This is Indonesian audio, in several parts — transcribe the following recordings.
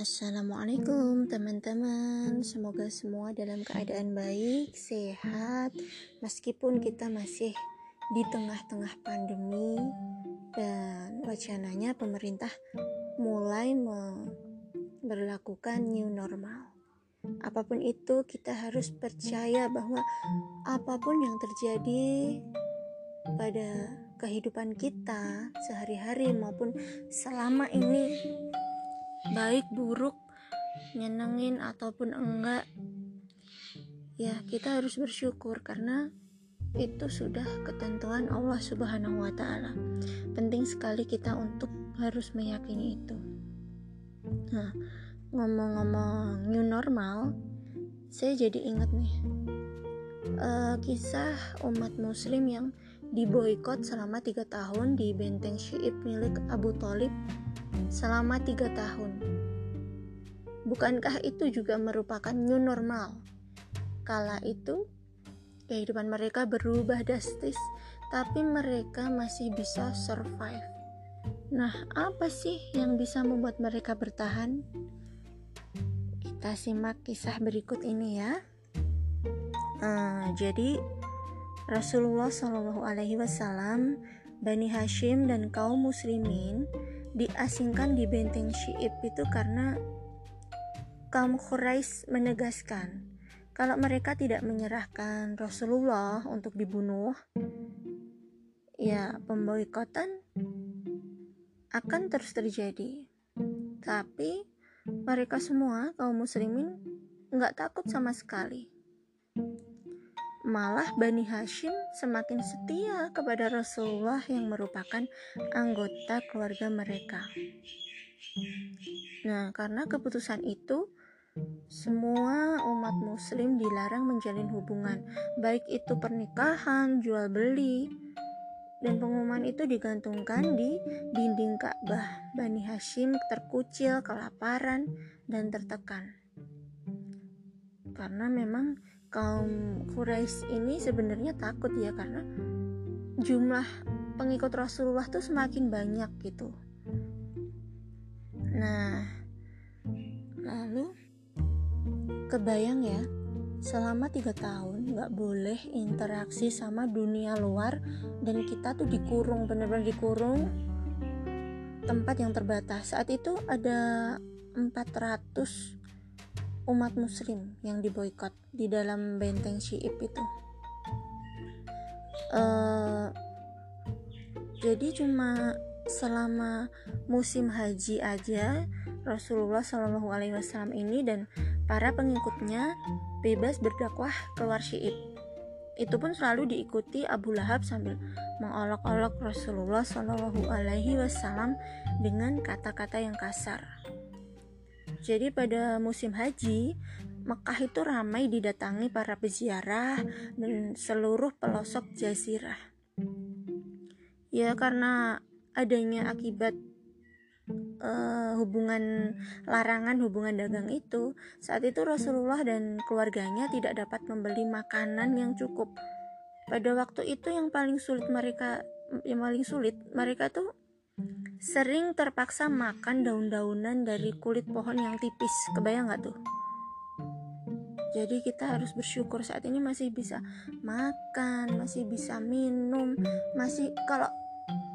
Assalamualaikum teman-teman. Semoga semua dalam keadaan baik, sehat. Meskipun kita masih di tengah-tengah pandemi Dan wacananya pemerintah mulai memperlakukan new normal. Apa pun itu kita harus percaya bahwa apa pun yang terjadi pada kehidupan kita sehari-hari maupun selama ini baik buruk nyenengin ataupun enggak ya kita harus bersyukur karena itu sudah ketentuan Allah Subhanahu wa taala. Penting sekali kita untuk harus meyakini itu. Nah, ngomong-ngomong new normal, saya jadi ingat nih uh, kisah umat muslim yang diboykot selama tiga tahun di benteng Syiib milik Abu Talib selama tiga tahun. Bukankah itu juga merupakan new normal? Kala itu, kehidupan mereka berubah drastis, tapi mereka masih bisa survive. Nah, apa sih yang bisa membuat mereka bertahan? Kita simak kisah berikut ini ya. Uh, jadi, Rasulullah Shallallahu Alaihi Wasallam, Bani Hashim dan kaum muslimin diasingkan di benteng Syi'ib itu karena kaum Quraisy menegaskan kalau mereka tidak menyerahkan Rasulullah untuk dibunuh, ya pemboikotan akan terus terjadi. Tapi mereka semua kaum muslimin nggak takut sama sekali. Malah Bani Hashim semakin setia kepada Rasulullah yang merupakan anggota keluarga mereka. Nah, karena keputusan itu, semua umat muslim dilarang menjalin hubungan, baik itu pernikahan, jual beli, dan pengumuman itu digantungkan di dinding Ka'bah. Bani Hashim terkucil, kelaparan, dan tertekan. Karena memang kaum Quraisy ini sebenarnya takut ya karena jumlah pengikut Rasulullah tuh semakin banyak gitu. Nah, lalu kebayang ya, selama tiga tahun nggak boleh interaksi sama dunia luar dan kita tuh dikurung bener-bener dikurung tempat yang terbatas. Saat itu ada 400 umat muslim yang diboykot di dalam benteng Syi'ib itu uh, jadi cuma selama musim haji aja Rasulullah Shallallahu Alaihi Wasallam ini dan para pengikutnya bebas berdakwah keluar Syi'ib itu pun selalu diikuti Abu Lahab sambil mengolok-olok Rasulullah Shallallahu Alaihi Wasallam dengan kata-kata yang kasar. Jadi pada musim haji, Mekah itu ramai didatangi para peziarah dan seluruh pelosok jazirah. Ya karena adanya akibat uh, hubungan larangan hubungan dagang itu, saat itu Rasulullah dan keluarganya tidak dapat membeli makanan yang cukup. Pada waktu itu yang paling sulit mereka yang paling sulit mereka tuh sering terpaksa makan daun-daunan dari kulit pohon yang tipis. Kebayang nggak tuh? Jadi kita harus bersyukur saat ini masih bisa makan, masih bisa minum, masih kalau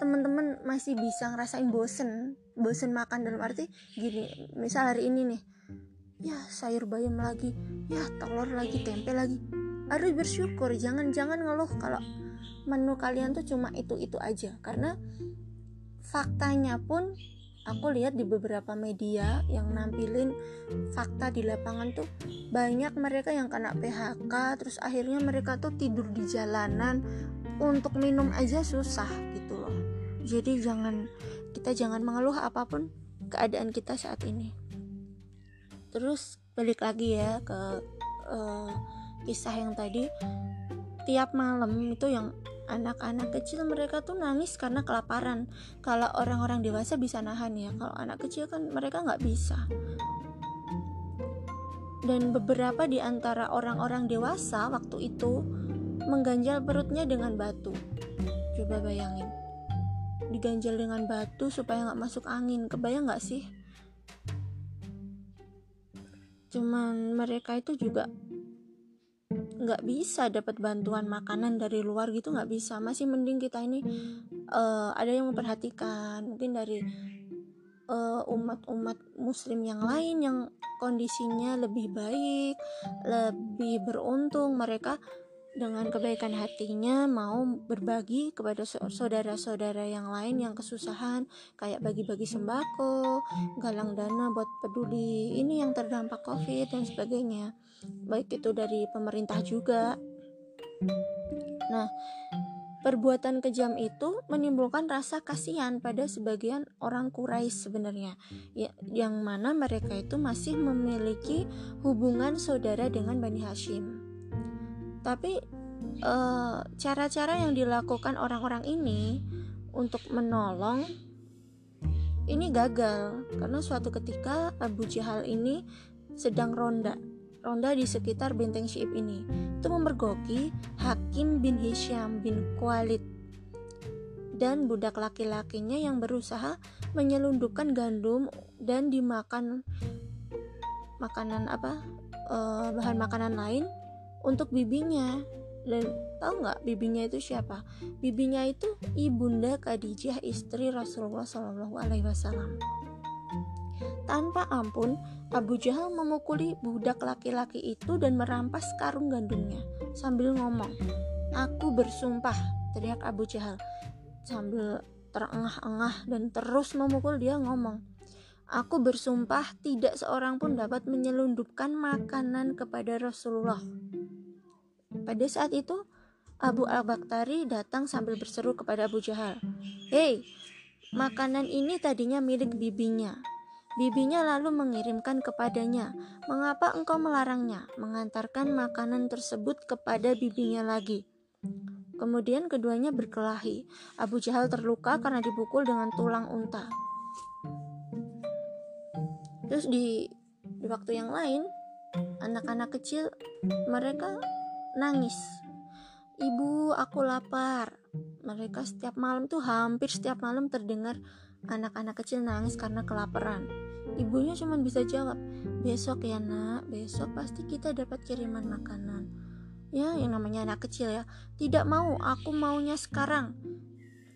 teman-teman masih bisa ngerasain bosen, bosen makan dalam arti gini, misal hari ini nih, ya sayur bayam lagi, ya telur lagi, tempe lagi, harus bersyukur, jangan jangan ngeluh kalau menu kalian tuh cuma itu itu aja, karena faktanya pun aku lihat di beberapa media yang nampilin fakta di lapangan tuh banyak mereka yang kena PHK terus akhirnya mereka tuh tidur di jalanan untuk minum aja susah gitu loh. Jadi jangan kita jangan mengeluh apa pun keadaan kita saat ini. Terus balik lagi ya ke uh, kisah yang tadi tiap malam itu yang anak-anak kecil mereka tuh nangis karena kelaparan. Kalau orang-orang dewasa bisa nahan ya kalau anak kecil kan mereka nggak bisa. Dan beberapa di antara orang-orang dewasa waktu itu mengganjal perutnya dengan batu. Coba bayangin diganjal dengan batu supaya nggak masuk angin kebayang nggak sih? Cuman mereka itu juga nggak bisa dapat bantuan makanan dari luar gitu nggak bisa. Masih mending kita ini uh, ada yang memperhatikan. Mungkin dari umat eh, umat-umat muslim yang lain yang kondisinya lebih baik lebih beruntung. Mereka dengan kebaikan hatinya mau berbagi kepada saudara-saudara yang lain yang kesusahan kayak bagi-bagi sembako, galang dana buat peduli ini yang terdampak Covid dan sebagainya. Baik itu dari pemerintah juga. Nah, perbuatan kejam itu menimbulkan rasa kasihan pada sebagian orang Quraisy sebenarnya, ya, yang mana mereka itu masih memiliki hubungan saudara dengan Bani Hashim tapi eh, cara-cara yang dilakukan orang-orang ini untuk menolong ini gagal. Karena suatu ketika Abu Jahal ini sedang ronda ronda di sekitar benteng Syi'ib ini. Itu memergoki Hakim bin Hisham bin Khalid dan budak laki-lakinya yang berusaha menyelundupkan gandum dan dimakan makanan apa uh, bahan makanan lain untuk bibinya dan tahu nggak bibinya itu siapa? Bibinya itu ibunda Khadijah istri Rasulullah Shallallahu Alaihi Wasallam. Tanpa ampun, Abu Jahal memukuli budak laki-laki itu dan merampas karung gandumnya sambil ngomong, "Aku bersumpah," teriak Abu Jahal sambil terengah-engah dan terus memukul dia ngomong, "Aku bersumpah tidak seorang pun dapat menyelundupkan makanan kepada Rasulullah." Pada saat itu, Abu Al-Bakhtari datang sambil berseru kepada Abu Jahal, Hei, makanan ini tadinya milik bibinya. Bibinya lalu mengirimkan kepadanya, mengapa engkau melarangnya mengantarkan makanan tersebut kepada bibinya lagi? Kemudian keduanya berkelahi. Abu Jahal terluka karena dipukul dengan tulang unta. Terus di, di waktu yang lain, anak-anak kecil mereka nangis. Ibu, aku lapar. Mereka setiap malam tuh hampir setiap malam terdengar anak-anak kecil nangis karena kelaparan. Ibunya cuma bisa jawab, besok ya nak, besok pasti kita dapat kiriman makanan. Ya, yang namanya anak kecil ya, tidak mau, aku maunya sekarang.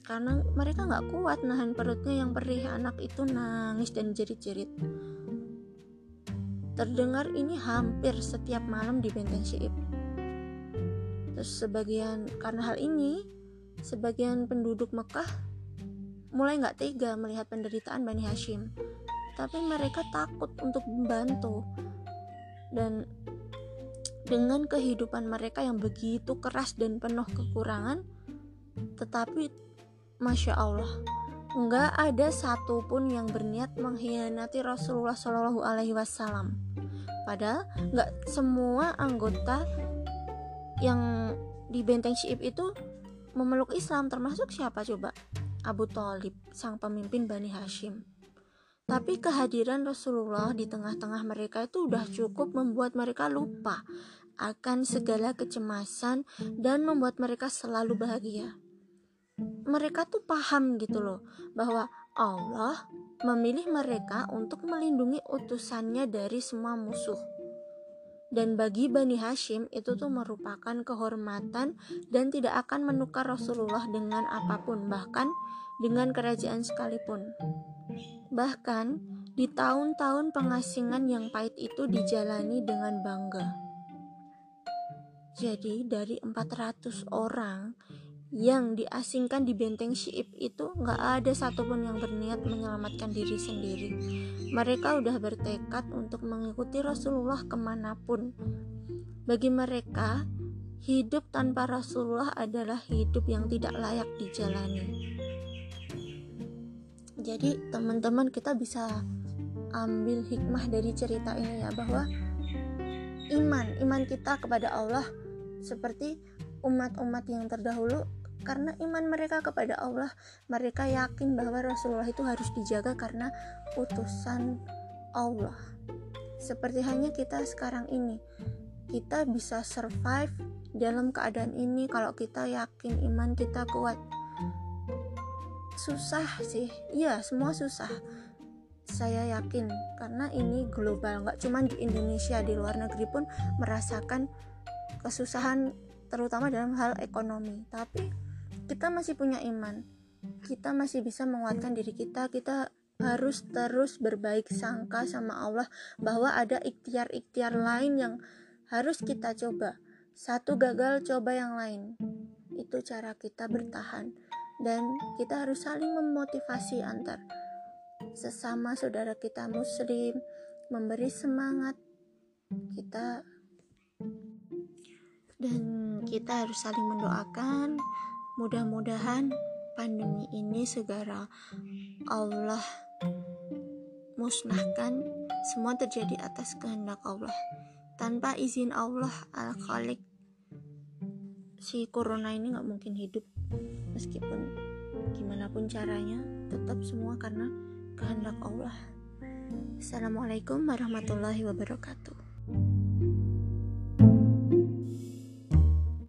Karena mereka nggak kuat nahan perutnya yang perih, anak itu nangis dan jerit-jerit. Terdengar ini hampir setiap malam di benteng Syiib. Terus sebagian karena hal ini, sebagian penduduk Mekah mulai nggak tega melihat penderitaan Bani Hashim. Tapi mereka takut untuk membantu. Dan dengan kehidupan mereka yang begitu keras dan penuh kekurangan, tetapi Masya Allah, nggak ada satupun yang berniat mengkhianati Rasulullah Shallallahu Alaihi Wasallam. Padahal nggak semua anggota yang di benteng Syi'ib itu memeluk Islam termasuk siapa coba? Abu Talib, sang pemimpin Bani Hashim. Tapi kehadiran Rasulullah di tengah-tengah mereka itu udah cukup membuat mereka lupa akan segala kecemasan dan membuat mereka selalu bahagia. Mereka tuh paham gitu loh bahwa Allah memilih mereka untuk melindungi utusannya dari semua musuh. Dan bagi Bani Hashim itu tuh merupakan kehormatan dan tidak akan menukar Rasulullah dengan apa pun, bahkan dengan kerajaan sekalipun. Bahkan di tahun-tahun pengasingan yang pahit itu dijalani dengan bangga. Jadi dari 400 orang yang diasingkan di benteng Syi'ib itu nggak ada satupun yang berniat menyelamatkan diri sendiri. Mereka udah bertekad untuk mengikuti Rasulullah ke mana pun. Bagi mereka, hidup tanpa Rasulullah adalah hidup yang tidak layak dijalani. Jadi teman-teman kita bisa ambil hikmah dari cerita ini ya bahwa iman, iman kita kepada Allah seperti umat-umat yang terdahulu karena iman mereka kepada Allah mereka yakin bahwa Rasulullah itu harus dijaga karena utusan Allah. Seperti hanya kita sekarang ini kita bisa survive dalam keadaan ini kalau kita yakin iman kita kuat. Susah sih iya semua susah saya yakin karena ini global nggak cuma di Indonesia di luar negeri pun merasakan kesusahan terutama dalam hal ekonomi. Tapi kita masih punya iman. Kita masih bisa menguatkan diri kita. Kita harus terus berbaik sangka sama Allah bahwa ada ikhtiar-ikhtiar lain yang harus kita coba. Satu gagal coba yang lain. Itu cara kita bertahan. Dan kita harus saling memotivasi antar sesama saudara kita muslim memberi semangat kita. Dan kita harus saling mendoakan. Mudah-mudahan pandemi ini segera Allah musnahkan semua terjadi atas kehendak Allah. Tanpa izin Allah al-Khaliq si corona ini nggak mungkin hidup. Meskipun gimana pun caranya tetap semua karena kehendak Allah. Assalamualaikum warahmatullahi wabarakatuh